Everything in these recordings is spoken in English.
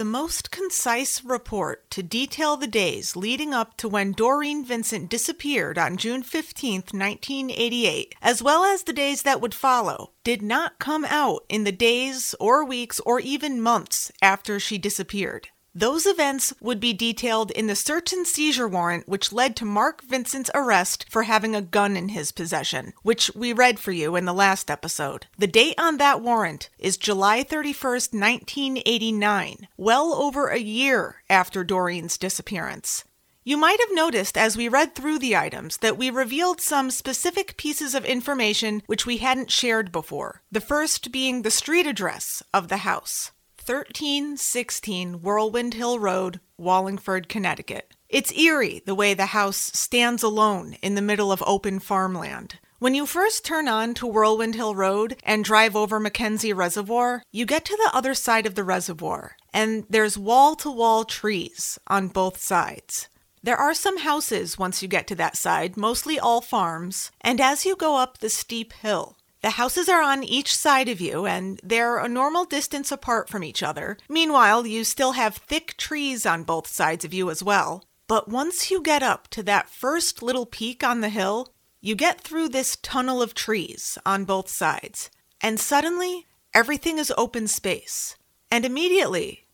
the most concise report to detail the days leading up to when Doreen Vincent disappeared on June 15, 1988, as well as the days that would follow, did not come out in the days or weeks or even months after she disappeared. Those events would be detailed in the search and seizure warrant which led to Mark Vincent's arrest for having a gun in his possession, which we read for you in the last episode. The date on that warrant is July 31st, 1989, well over a year after Doreen's disappearance. You might have noticed as we read through the items that we revealed some specific pieces of information which we hadn't shared before. The first being the street address of the house. 1316 Whirlwind Hill Road, Wallingford, Connecticut. It's eerie the way the house stands alone in the middle of open farmland. When you first turn on to Whirlwind Hill Road and drive over Mackenzie Reservoir, you get to the other side of the reservoir, and there's wall to wall trees on both sides. There are some houses once you get to that side, mostly all farms, and as you go up the steep hill, the houses are on each side of you and they're a normal distance apart from each other. Meanwhile, you still have thick trees on both sides of you as well. But once you get up to that first little peak on the hill, you get through this tunnel of trees on both sides, and suddenly everything is open space. And immediately,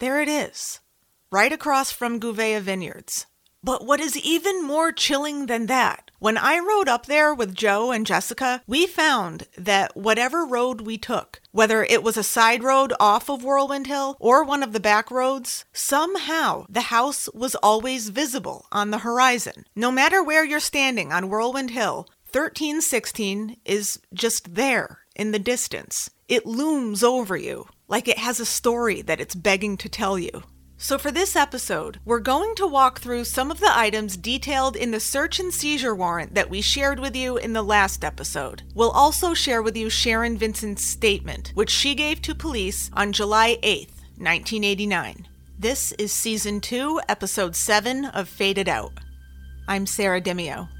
there it is, right across from Gouveia Vineyards. But what is even more chilling than that, when I rode up there with Joe and Jessica, we found that whatever road we took, whether it was a side road off of Whirlwind Hill or one of the back roads, somehow the house was always visible on the horizon. No matter where you're standing on Whirlwind Hill, 1316 is just there in the distance. It looms over you like it has a story that it's begging to tell you. So, for this episode, we're going to walk through some of the items detailed in the search and seizure warrant that we shared with you in the last episode. We'll also share with you Sharon Vincent's statement, which she gave to police on July 8th, 1989. This is Season 2, Episode 7 of Faded Out. I'm Sarah Demio.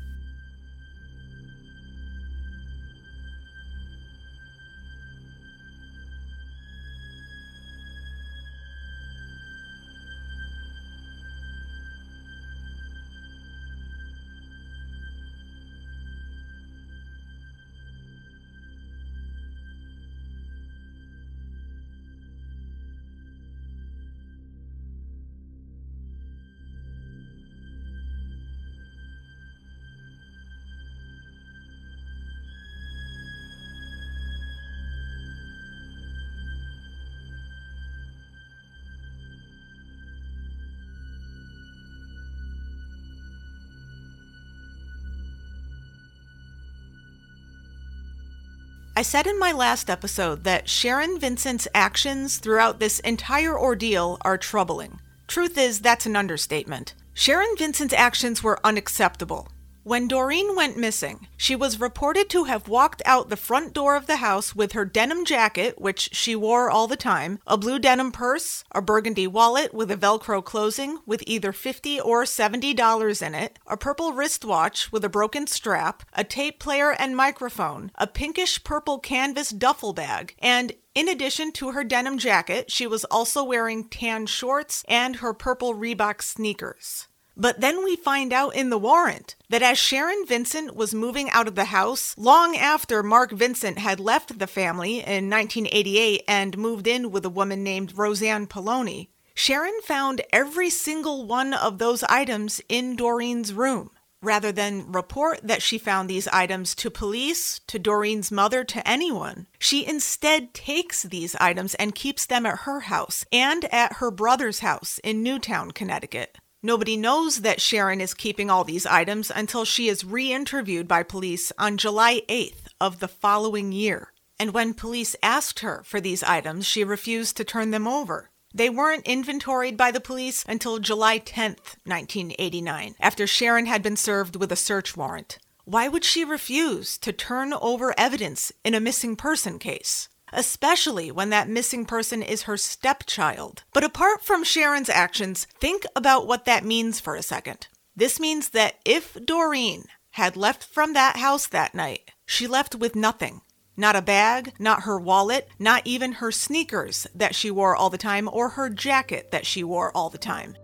I said in my last episode that Sharon Vincent's actions throughout this entire ordeal are troubling. Truth is, that's an understatement. Sharon Vincent's actions were unacceptable. When Doreen went missing, she was reported to have walked out the front door of the house with her denim jacket, which she wore all the time, a blue denim purse, a burgundy wallet with a Velcro closing with either 50 or $70 in it, a purple wristwatch with a broken strap, a tape player and microphone, a pinkish purple canvas duffel bag, and in addition to her denim jacket, she was also wearing tan shorts and her purple Reebok sneakers. But then we find out in the warrant that as Sharon Vincent was moving out of the house, long after Mark Vincent had left the family in 1988 and moved in with a woman named Roseanne Poloni, Sharon found every single one of those items in Doreen's room. Rather than report that she found these items to police, to Doreen's mother, to anyone, she instead takes these items and keeps them at her house and at her brother's house in Newtown, Connecticut. Nobody knows that Sharon is keeping all these items until she is re interviewed by police on July 8th of the following year. And when police asked her for these items, she refused to turn them over. They weren't inventoried by the police until July 10th, 1989, after Sharon had been served with a search warrant. Why would she refuse to turn over evidence in a missing person case? Especially when that missing person is her stepchild. But apart from Sharon's actions, think about what that means for a second. This means that if Doreen had left from that house that night, she left with nothing. Not a bag, not her wallet, not even her sneakers that she wore all the time or her jacket that she wore all the time.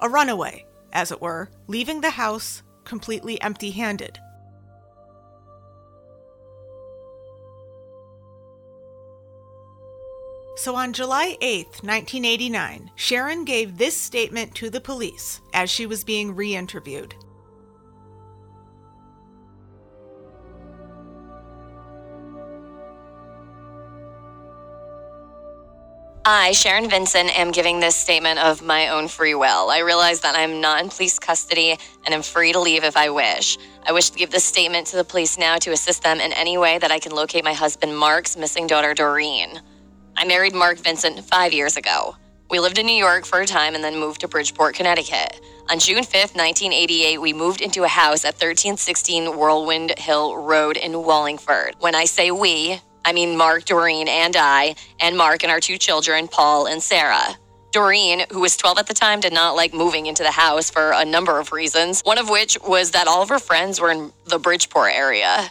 A runaway, as it were, leaving the house completely empty handed. So on July 8, 1989, Sharon gave this statement to the police as she was being re interviewed. I, Sharon Vincent, am giving this statement of my own free will. I realize that I'm not in police custody and am free to leave if I wish. I wish to give this statement to the police now to assist them in any way that I can locate my husband Mark's missing daughter Doreen. I married Mark Vincent five years ago. We lived in New York for a time and then moved to Bridgeport, Connecticut. On June 5th, 1988, we moved into a house at 1316 Whirlwind Hill Road in Wallingford. When I say we, I mean Mark, Doreen, and I, and Mark and our two children, Paul and Sarah. Doreen, who was 12 at the time, did not like moving into the house for a number of reasons, one of which was that all of her friends were in the Bridgeport area.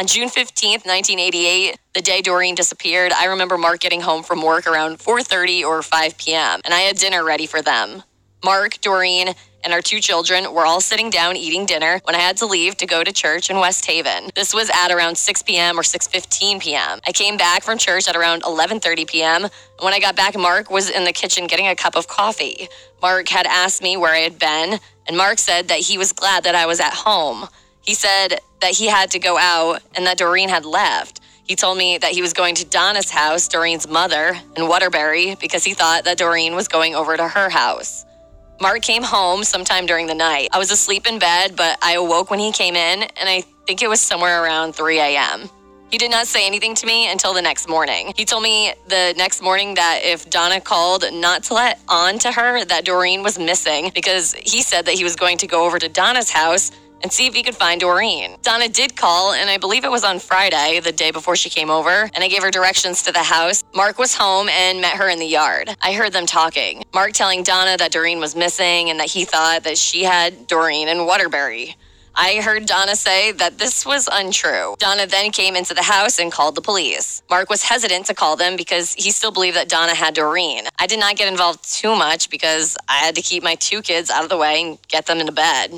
On June 15th, 1988, the day Doreen disappeared, I remember Mark getting home from work around 4:30 or 5 p.m., and I had dinner ready for them. Mark, Doreen, and our two children were all sitting down eating dinner when I had to leave to go to church in West Haven. This was at around 6 p.m. or 6:15 p.m. I came back from church at around 11:30 p.m. When I got back, Mark was in the kitchen getting a cup of coffee. Mark had asked me where I had been, and Mark said that he was glad that I was at home. He said that he had to go out and that Doreen had left. He told me that he was going to Donna's house, Doreen's mother, in Waterbury, because he thought that Doreen was going over to her house. Mark came home sometime during the night. I was asleep in bed, but I awoke when he came in, and I think it was somewhere around 3 a.m. He did not say anything to me until the next morning. He told me the next morning that if Donna called, not to let on to her that Doreen was missing because he said that he was going to go over to Donna's house and see if he could find Doreen. Donna did call, and I believe it was on Friday, the day before she came over, and I gave her directions to the house. Mark was home and met her in the yard. I heard them talking. Mark telling Donna that Doreen was missing and that he thought that she had Doreen in Waterbury. I heard Donna say that this was untrue. Donna then came into the house and called the police. Mark was hesitant to call them because he still believed that Donna had Doreen. I did not get involved too much because I had to keep my two kids out of the way and get them into bed.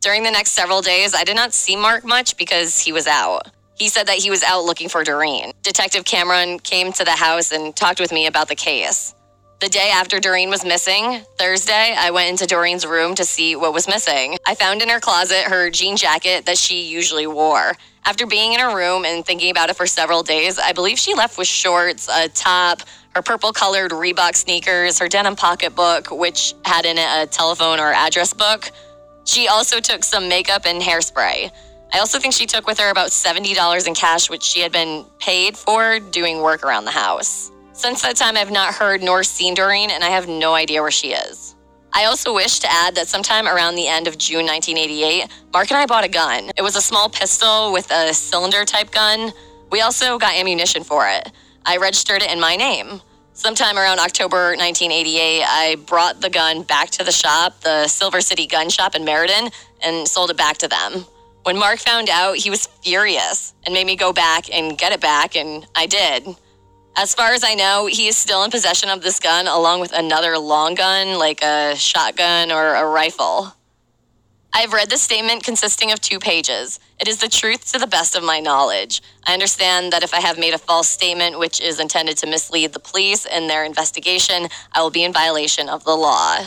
During the next several days, I did not see Mark much because he was out. He said that he was out looking for Doreen. Detective Cameron came to the house and talked with me about the case. The day after Doreen was missing, Thursday, I went into Doreen's room to see what was missing. I found in her closet her jean jacket that she usually wore. After being in her room and thinking about it for several days, I believe she left with shorts, a top, her purple colored Reebok sneakers, her denim pocketbook, which had in it a telephone or address book. She also took some makeup and hairspray. I also think she took with her about $70 in cash, which she had been paid for doing work around the house. Since that time, I've not heard nor seen Doreen, and I have no idea where she is. I also wish to add that sometime around the end of June 1988, Mark and I bought a gun. It was a small pistol with a cylinder type gun. We also got ammunition for it. I registered it in my name. Sometime around October 1988, I brought the gun back to the shop, the Silver City Gun Shop in Meriden, and sold it back to them. When Mark found out, he was furious and made me go back and get it back, and I did. As far as I know, he is still in possession of this gun along with another long gun, like a shotgun or a rifle. I have read this statement consisting of two pages. It is the truth to the best of my knowledge. I understand that if I have made a false statement which is intended to mislead the police in their investigation, I will be in violation of the law.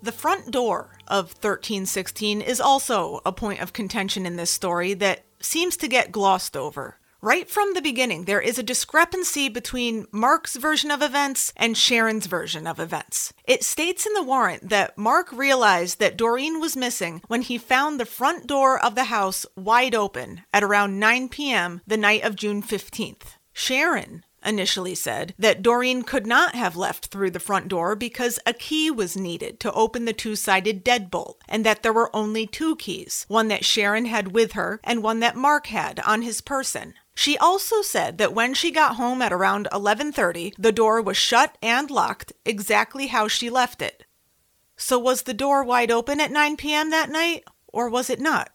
The front door of 1316 is also a point of contention in this story that seems to get glossed over. Right from the beginning, there is a discrepancy between Mark's version of events and Sharon's version of events. It states in the warrant that Mark realized that Doreen was missing when he found the front door of the house wide open at around 9 p.m. the night of June 15th. Sharon initially said that Doreen could not have left through the front door because a key was needed to open the two sided deadbolt, and that there were only two keys one that Sharon had with her and one that Mark had on his person. She also said that when she got home at around 11:30, the door was shut and locked exactly how she left it. So was the door wide open at 9 p.m. that night, or was it not?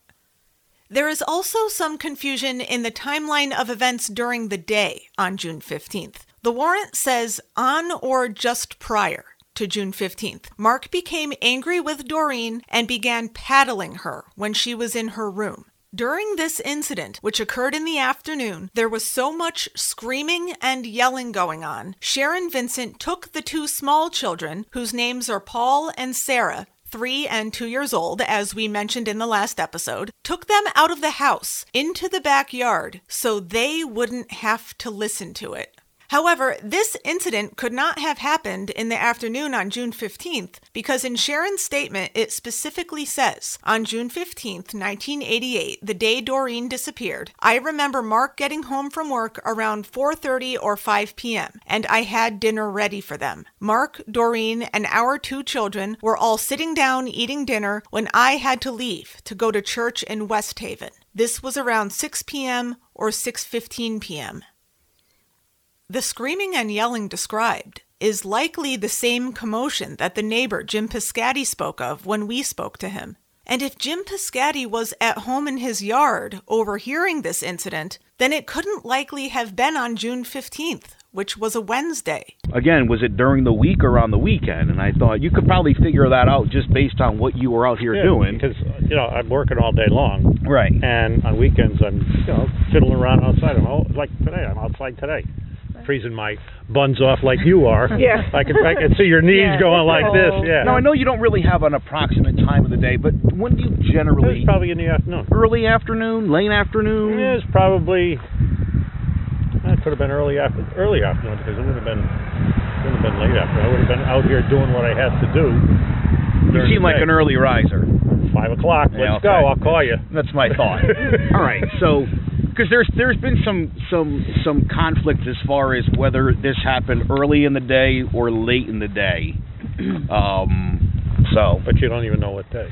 There is also some confusion in the timeline of events during the day on June 15th. The warrant says on or just prior to June 15th, Mark became angry with Doreen and began paddling her when she was in her room. During this incident, which occurred in the afternoon, there was so much screaming and yelling going on. Sharon Vincent took the two small children, whose names are Paul and Sarah, three and two years old, as we mentioned in the last episode, took them out of the house into the backyard so they wouldn't have to listen to it. However, this incident could not have happened in the afternoon on June 15th because in Sharon's statement it specifically says, on June 15th, 1988, the day Doreen disappeared, I remember Mark getting home from work around 4:30 or 5 p.m. and I had dinner ready for them. Mark, Doreen, and our two children were all sitting down eating dinner when I had to leave to go to church in West Haven. This was around 6 p.m. or 6:15 p.m. The screaming and yelling described is likely the same commotion that the neighbor Jim Piscati spoke of when we spoke to him. And if Jim Piscati was at home in his yard overhearing this incident, then it couldn't likely have been on June 15th, which was a Wednesday. Again, was it during the week or on the weekend? And I thought you could probably figure that out just based on what you were out here Yeah, doing. Because you know I'm working all day long, Right. and on weekends I'm you know fiddling around outside. I'm all, like today. I'm outside today, freezing my buns off like you are. Yeah. I can I can see your knees Yeah. going like this. Oh. Yeah. Now I know you don't really have an approximate time of the day, but when do you it was generally probably in the afternoon. early afternoon, late afternoon? Yeah, was probably. It could have been early after early afternoon because it would have been it wouldn't have been late afternoon. I would have been out here doing what I had to do. You seem like an early riser. five o'clock. Let's okay. go. I'll call you. That's my thought. All right, so because there's there's been some some some conflict as far as whether this happened early in the day or late in the day. Um, so But you don't even know what day.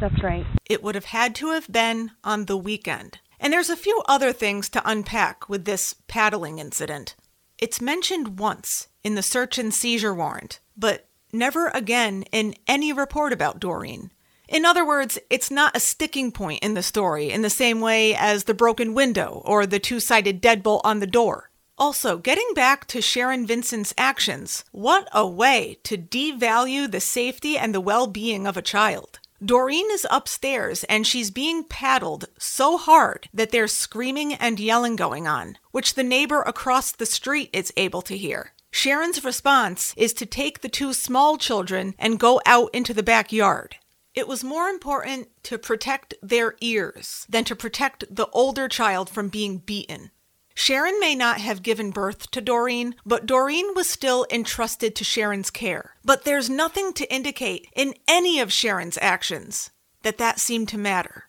That's right. It would have had to have been on the weekend. And there's a few other things to unpack with this paddling incident. It's mentioned once in the search and seizure warrant, but never again in any report about Doreen. In other words, it's not a sticking point in the story in the same way as the broken window or the two sided deadbolt on the door. Also, getting back to Sharon Vincent's actions, what a way to devalue the safety and the well being of a child. Doreen is upstairs and she's being paddled so hard that there's screaming and yelling going on, which the neighbor across the street is able to hear. Sharon's response is to take the two small children and go out into the backyard. It was more important to protect their ears than to protect the older child from being beaten. Sharon may not have given birth to Doreen, but Doreen was still entrusted to Sharon's care. But there's nothing to indicate in any of Sharon's actions that that seemed to matter.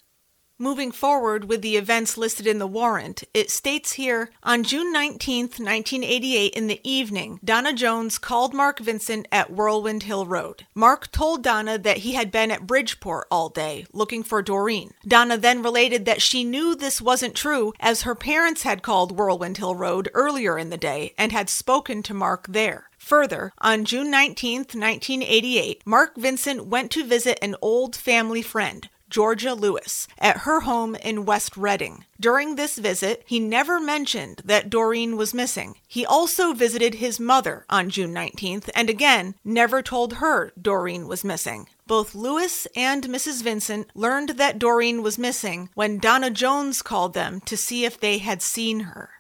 Moving forward with the events listed in the warrant, it states here on June 19, 1988, in the evening, Donna Jones called Mark Vincent at Whirlwind Hill Road. Mark told Donna that he had been at Bridgeport all day looking for Doreen. Donna then related that she knew this wasn't true as her parents had called Whirlwind Hill Road earlier in the day and had spoken to Mark there. Further, on June 19, 1988, Mark Vincent went to visit an old family friend, Georgia Lewis, at her home in West Redding. During this visit, he never mentioned that Doreen was missing. He also visited his mother on June 19th and again never told her Doreen was missing. Both Lewis and Mrs. Vincent learned that Doreen was missing when Donna Jones called them to see if they had seen her.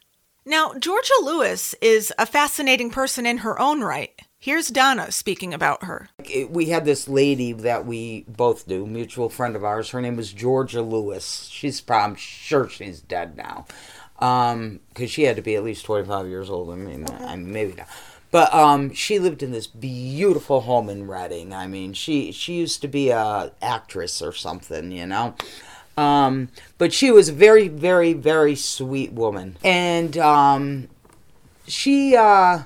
Now, Georgia Lewis is a fascinating person in her own right. Here's Donna speaking about her. We had this lady that we both knew, mutual friend of ours. Her name was Georgia Lewis. She's I'm sure she's dead now, because she had to be at least 25 years old. I mean, I mean maybe not. But um, she lived in this beautiful home in Redding. I mean, she she used to be a actress or something, you know. Um, but she was a very, very, very sweet woman, and um, she uh,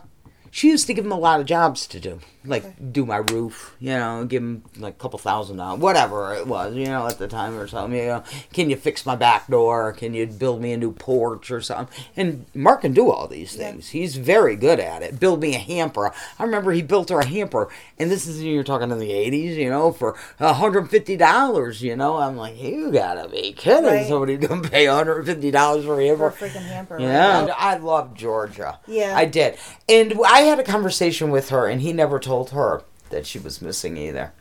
she used to give him a lot of jobs to do, like do my roof, you know, give him like a couple thousand dollars, whatever it was, you know, at the time or something. You know, can you fix my back door? Can you build me a new porch or something? And Mark can do all these things. He's very good at it. Build me a hamper. I remember he built her a hamper, and this is you're talking in the '80s, you know, for hundred fifty dollars. You know, I'm like, you gotta be kidding! Right. Somebody gonna pay hundred fifty dollars for a hamper? For a freaking hamper, Yeah, right? I love Georgia. Yeah. I did, and I had a conversation with her, and he never told her that she was missing either.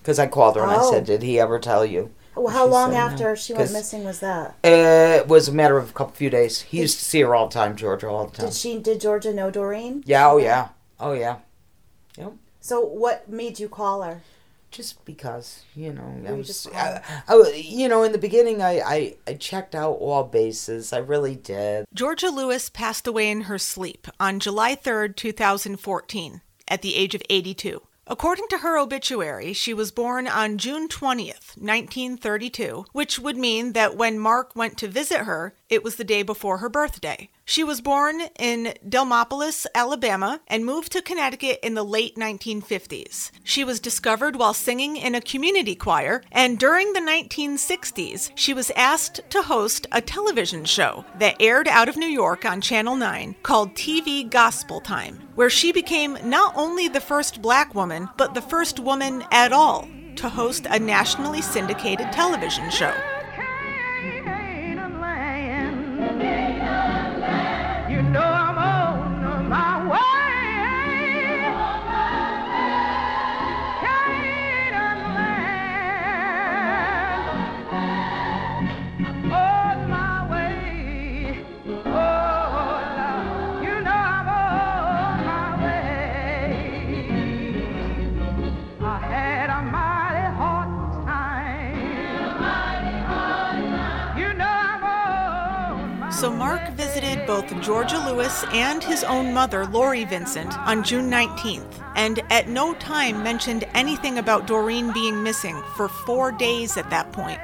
Because I called her and I Oh. said, "Did he ever tell you?" Well, how She long said no. after she went 'Cause, missing was that? uh, It was a matter of a couple few days. He used to see her all the time, Georgia, all the time. Did she? Did Georgia know Doreen? yeah, oh yeah, oh yeah. Yep. So what made you call her? Just because, you know, I you was, just I, I wa- you know, in the beginning, I, I, I checked out all bases. I really did. Georgia Lewis passed away in her sleep on July 3rd, 2014, at the age of 82. According to her obituary, she was born on June 20th, 1932, which would mean that when Mark went to visit her, it was the day before her birthday. She was born in Demopolis, Alabama, and moved to Connecticut in the late 1950s. She was discovered while singing in a community choir, and during the 1960s, she was asked to host a television show that aired out of New York on Channel 9 called TV Gospel Time, where she became not only the first black woman, but the first woman at all to host a nationally syndicated television show. Visited both Georgia Lewis and his own mother, Lori Vincent, on June 19th, and at no time mentioned anything about Doreen being missing for four days at that point.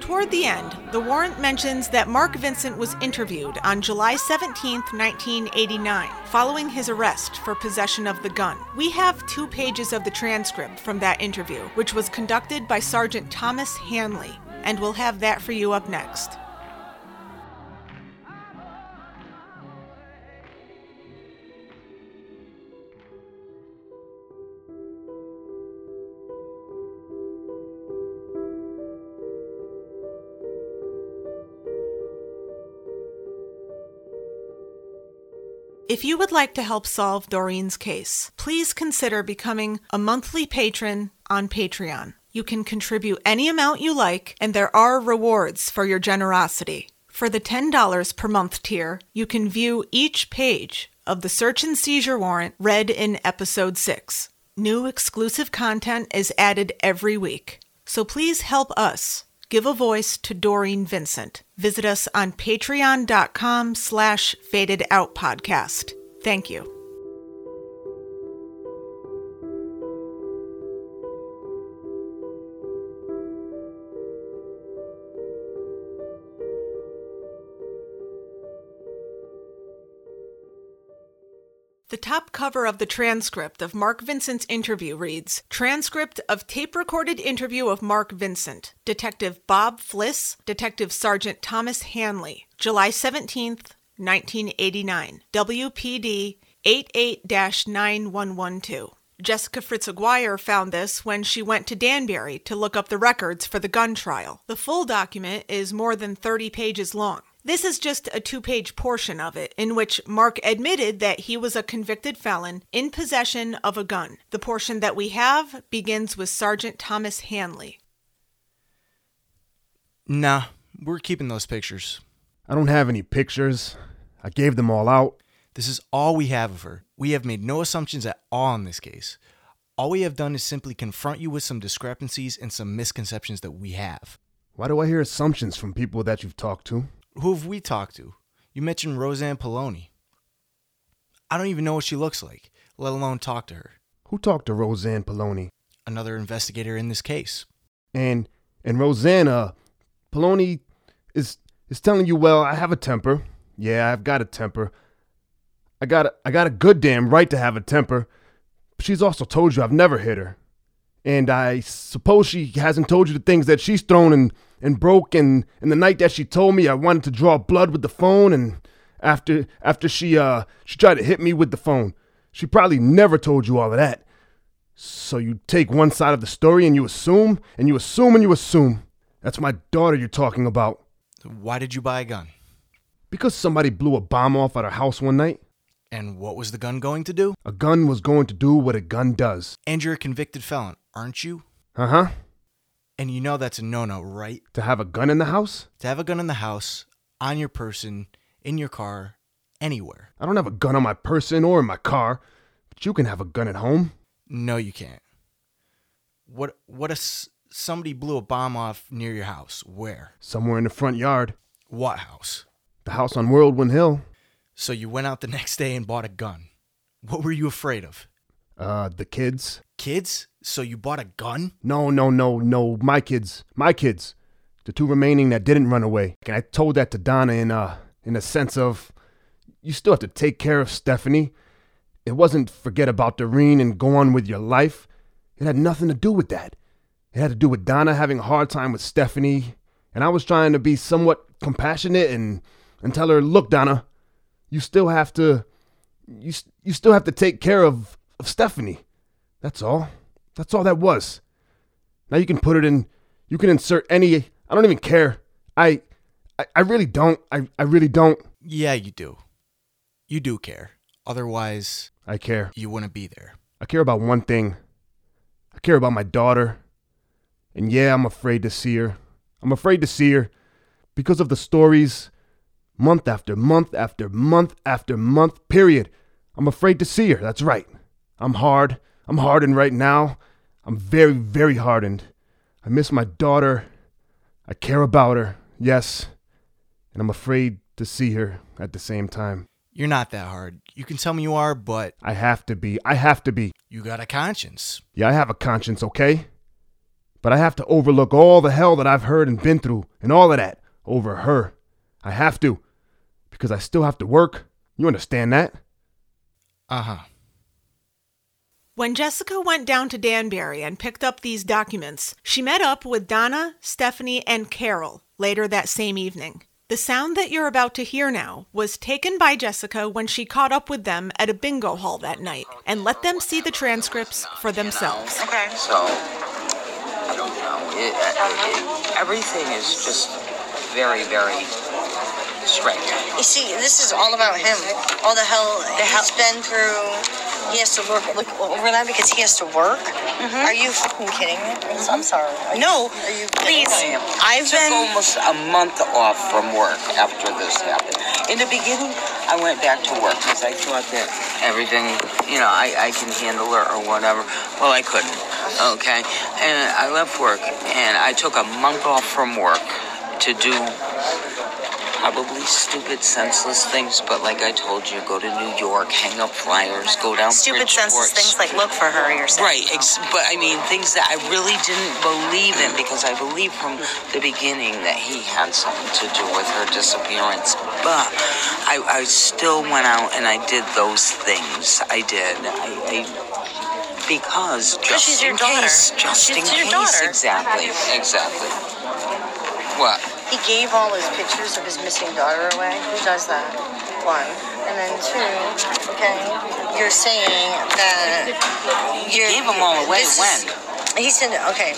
Toward the end, the warrant mentions that Mark Vincent was interviewed on July 17, 1989, following his arrest for possession of the gun. We have two pages of the transcript from that interview, which was conducted by Sergeant Thomas Hanley, and we'll have that for you up next. If you would like to help solve Doreen's case, please consider becoming a monthly patron on Patreon. You can contribute any amount you like, and there are rewards for your generosity. For the $10 per month tier, you can view each page of the search and seizure warrant read in episode 6. New exclusive content is added every week. So please help us give a voice to Doreen Vincent. Visit us on patreon.com slash faded out podcast. Thank you. The top cover of the transcript of Mark Vincent's interview reads Transcript of tape recorded interview of Mark Vincent, Detective Bob Fliss, Detective Sergeant Thomas Hanley, July 17, 1989, WPD 88 9112. Jessica Fritz Aguirre found this when she went to Danbury to look up the records for the gun trial. The full document is more than 30 pages long. This is just a two page portion of it, in which Mark admitted that he was a convicted felon in possession of a gun. The portion that we have begins with Sergeant Thomas Hanley. Nah, we're keeping those pictures. I don't have any pictures. I gave them all out. This is all we have of her. We have made no assumptions at all in this case. All we have done is simply confront you with some discrepancies and some misconceptions that we have. Why do I hear assumptions from people that you've talked to? Who have we talked to? You mentioned Roseanne Poloni. I don't even know what she looks like, let alone talk to her. Who talked to Roseanne Poloni? Another investigator in this case. And and Rosanna Poloni is is telling you, well, I have a temper. Yeah, I've got a temper. I got a, I got a good damn right to have a temper. But she's also told you I've never hit her. And I suppose she hasn't told you the things that she's thrown and, and broke and, and the night that she told me I wanted to draw blood with the phone and after after she uh she tried to hit me with the phone. She probably never told you all of that. So you take one side of the story and you assume and you assume and you assume. That's my daughter you're talking about. Why did you buy a gun? Because somebody blew a bomb off at her house one night. And what was the gun going to do? A gun was going to do what a gun does. And you're a convicted felon, aren't you? Uh huh. And you know that's a no no, right? To have a gun in the house? To have a gun in the house, on your person, in your car, anywhere. I don't have a gun on my person or in my car, but you can have a gun at home. No, you can't. What what if somebody blew a bomb off near your house? Where? Somewhere in the front yard. What house? The house on Whirlwind Hill. So you went out the next day and bought a gun. What were you afraid of? Uh, the kids. Kids? So you bought a gun? No, no, no, no. My kids. My kids. The two remaining that didn't run away. And I told that to Donna in uh in a sense of you still have to take care of Stephanie. It wasn't forget about Doreen and go on with your life. It had nothing to do with that. It had to do with Donna having a hard time with Stephanie, and I was trying to be somewhat compassionate and and tell her, "Look, Donna, you still have to you you still have to take care of of Stephanie. That's all. That's all that was. Now you can put it in you can insert any I don't even care. I I, I really don't. I, I really don't. Yeah, you do. You do care. Otherwise, I care. you wouldn't be there. I care about one thing. I care about my daughter. And yeah, I'm afraid to see her. I'm afraid to see her because of the stories month after month after month after month, period. I'm afraid to see her. That's right. I'm hard. I'm hardened right now. I'm very, very hardened. I miss my daughter. I care about her, yes. And I'm afraid to see her at the same time. You're not that hard. You can tell me you are, but I have to be. I have to be. you got a conscience. Yeah, I have a conscience, okay? But I have to overlook all the hell that I've heard and been through and all of that over her. I have to. Because I still have to work. You understand that? Uh huh. When Jessica went down to Danbury and picked up these documents, she met up with Donna, Stephanie, and Carol later that same evening. The sound that you're about to hear now was taken by Jessica when she caught up with them at a bingo hall that night and let them see the transcripts for themselves. Okay. So, I don't know. It, it, everything is just very, very You see, this is all about him. All the hell he's been through. He has to work look over that because he has to work. Mm-hmm. Are you fucking kidding me? I'm sorry. Are No, Are you please. me? I've took been. almost a month off from work after this happened. In the beginning, I went back to work because I thought that everything, you know, I, I can handle it or whatever. Well, I couldn't. Okay. And I left work and I took a month off from work to do probably stupid, senseless things. But like I told you, go to New York, hang up flyers, go down Stupid, senseless things like look for her. You're saying. Right, ex- but I mean things that I really didn't believe in because I believed from the beginning that he had something to do with her disappearance. But I, I still went out and I did those things. I did. I, I because just she's your in daughter. case, just She's in your case, daughter. exactly, exactly. What? He gave all his pictures of his missing daughter away. Who does that? One. And then two, okay, you're saying that you're. Gave them all away this when? is- He said, okay.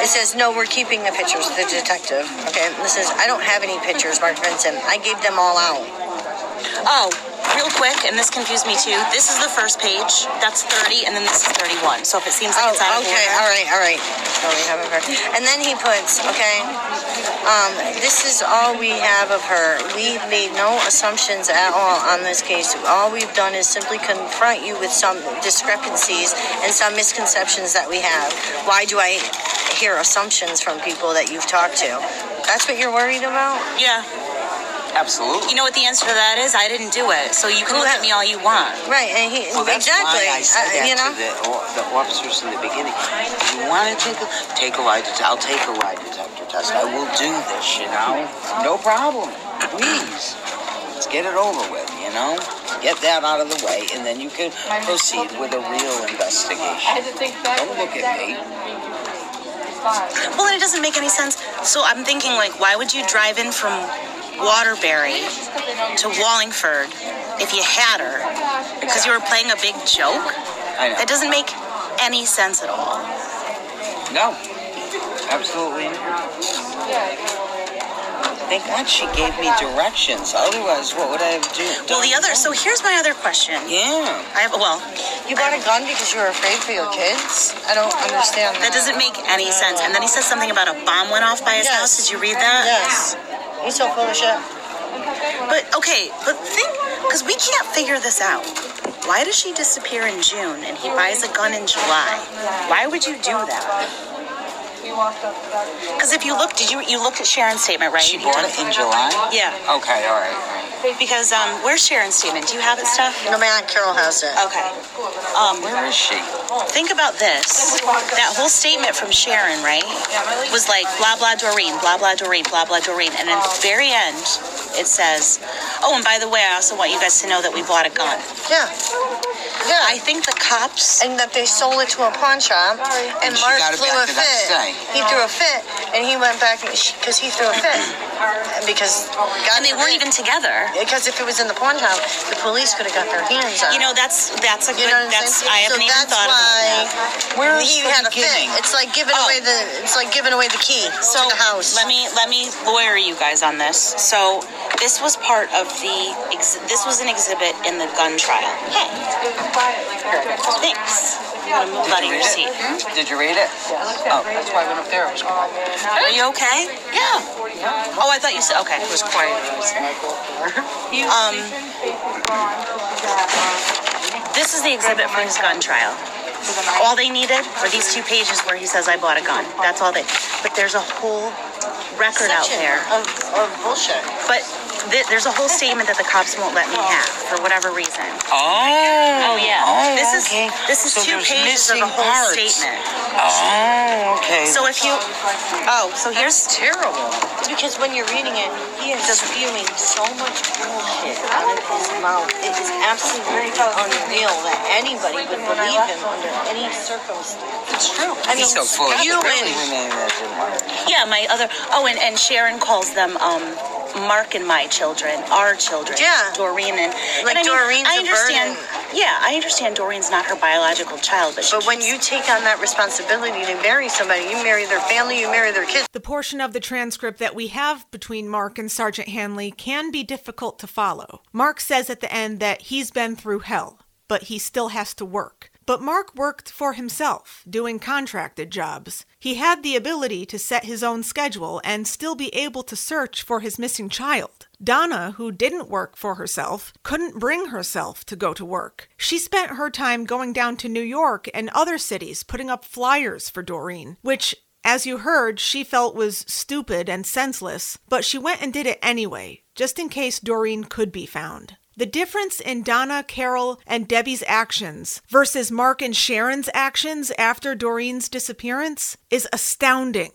It says, no, we're keeping the pictures, the detective. Okay, this says, I don't have any pictures, Mark Vincent. I gave them all out. Oh, real quick, and this confused me too. This is the first page. That's 30, and then this is 31. So if it seems like Oh, it's out of okay, order. all right, all right. Oh, we have of her. And then he puts, okay, um, this is all we have of her. We've made no assumptions at all on this case. All we've done is simply confront you with some discrepancies and some misconceptions that we have. Why do I hear assumptions from people that you've talked to? That's what you're worried about? Yeah. Absolutely. You know what the answer to that is? I didn't do it. So you can Who look ha- at me all you want. Right, and he Well, that's exactly. why I said uh, that you know. to the, the officers in the beginning. If you want to take a take a lie detector, I'll take a lie detector test. I will do this, you know. No problem. Please, let's get it over with, you know. Get that out of the way, and then you can proceed with a real investigation. Don't look at me. Well, and it doesn't make any sense. So I'm thinking, like, why would you drive in from Waterbury to Wallingford if you had her? Because you were playing a big joke? I know. That doesn't make any sense at all. No, absolutely not. Thank God she gave me directions. Otherwise, what would I have do? Well, the other, so here's my other question. Yeah. I have, well, You bought a gun because you were afraid for your kids? I don't understand that. that doesn't make any sense. And then he says something about a bomb went off by his Yes. house. Did you read that? Yes. He's so full of shit. But okay, but think, because we can't figure this out. Why does she disappear in June and he buys a gun in July? Why would you do that? Because if you look, did you you looked at Sharon's statement, right? She bought it in July? Yeah. Okay, all right. all right. Because um, where's Sharon's statement? Do you have it, stuff? No, man, Carol has it. Okay. Um, Where is she? think about this. That whole statement from Sharon, right, was like blah blah Doreen, blah blah Doreen, blah blah Doreen, and at the very end, it says, "Oh, and by the way, I also want you guys to know that we bought a gun." Yeah. Yeah. I think the cops and that they sold it to a pawn shop, and, And she Mark got it back a the next fit. day. He threw a fit, and he went back because he threw a fit. Because God and they weren't even together. Because if it was in the pawn shop, the police could have got their hands on. You know, that's that's a good. You know what I'm that's saying? I haven't so even that's thought why about that. He the had a fit. It's like giving Oh. away the. It's like giving away the key So to the house. let me let me lawyer you guys on this. So this was part of the. Ex- this was an exhibit in the gun trial. Thanks. I'm gonna move out your seat. Did you read it? Oh, that's why I went up there. It was quiet. Are you okay? Yeah. Oh, I thought you said okay. It was quiet. Um, this is the exhibit for his gun trial. All they needed were these two pages where he says, "I bought a gun." That's all they. But there's a whole record out there. of, of bullshit. But th- there's a whole statement that the cops won't let me have for whatever reason. Oh. Oh yeah. Oh, this is okay. this is So two pages of a whole parts. statement. Oh, okay. So if you, oh, so here's terrible. Because when you're reading it, he is spewing so much bullshit out of his mouth. It is absolutely unreal that anybody would believe him under any circumstance. It's true. I mean, He's so full you and- Really rename that to Yeah, my other. Oh, and, and Sharon calls them um, Mark and my children, our children. Yeah. Doreen and Like and I mean, Doreen's I a understand. burden. Yeah, I understand Doreen's not her biological child, but she But when you take on that responsibility to marry somebody, you marry their family, you marry their kids. The portion of the transcript that we have between Mark and Sergeant Hanley can be difficult to follow. Mark says at the end that he's been through hell, but he still has to work. But Mark worked for himself, doing contracted jobs. He had the ability to set his own schedule and still be able to search for his missing child. Donna, who didn't work for herself, couldn't bring herself to go to work. She spent her time going down to New York and other cities putting up flyers for Doreen, which as you heard, she felt was stupid and senseless, but she went and did it anyway, just in case Doreen could be found. The difference in Donna, Carol, and Debbie's actions versus Mark and Sharon's actions after Doreen's disappearance is astounding.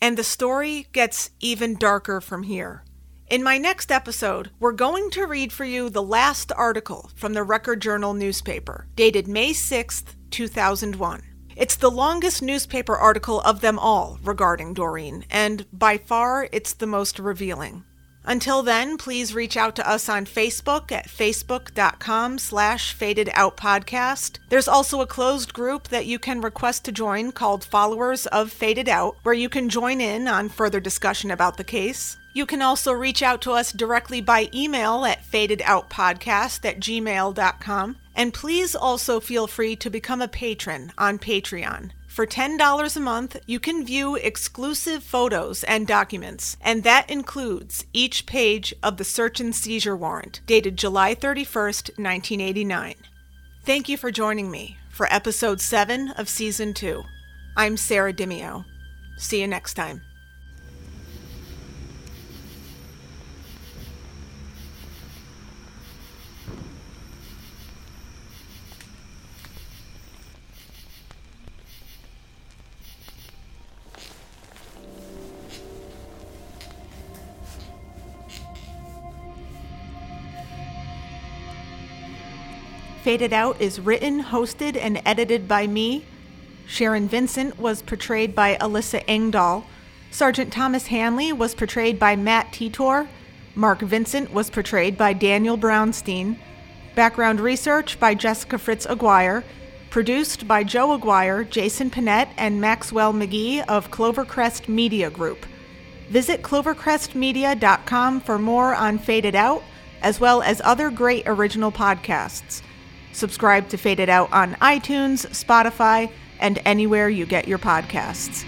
And the story gets even darker from here. In my next episode, we're going to read for you the last article from the Record Journal newspaper, dated May 6th, 2001. It's the longest newspaper article of them all regarding Doreen, and by far it's the most revealing. Until then, please reach out to us on Facebook at facebook.com slash faded out podcast. There's also a closed group that you can request to join called Followers of Faded Out, where you can join in on further discussion about the case. You can also reach out to us directly by email at fadedoutpodcast at gmail.com. And please also feel free to become a patron on Patreon. For $10 a month, you can view exclusive photos and documents, and that includes each page of the search and seizure warrant dated July 31st, 1989. Thank you for joining me for episode 7 of season 2. I'm Sarah Dimio. See you next time. Faded Out is written, hosted, and edited by me. Sharon Vincent was portrayed by Alyssa Engdahl. Sergeant Thomas Hanley was portrayed by Matt Titor. Mark Vincent was portrayed by Daniel Brownstein. Background research by Jessica Fritz Aguirre. Produced by Joe Aguirre, Jason Panette, and Maxwell McGee of Clovercrest Media Group. Visit clovercrestmedia.com for more on Faded Out, as well as other great original podcasts. Subscribe to Faded Out on iTunes, Spotify, and anywhere you get your podcasts.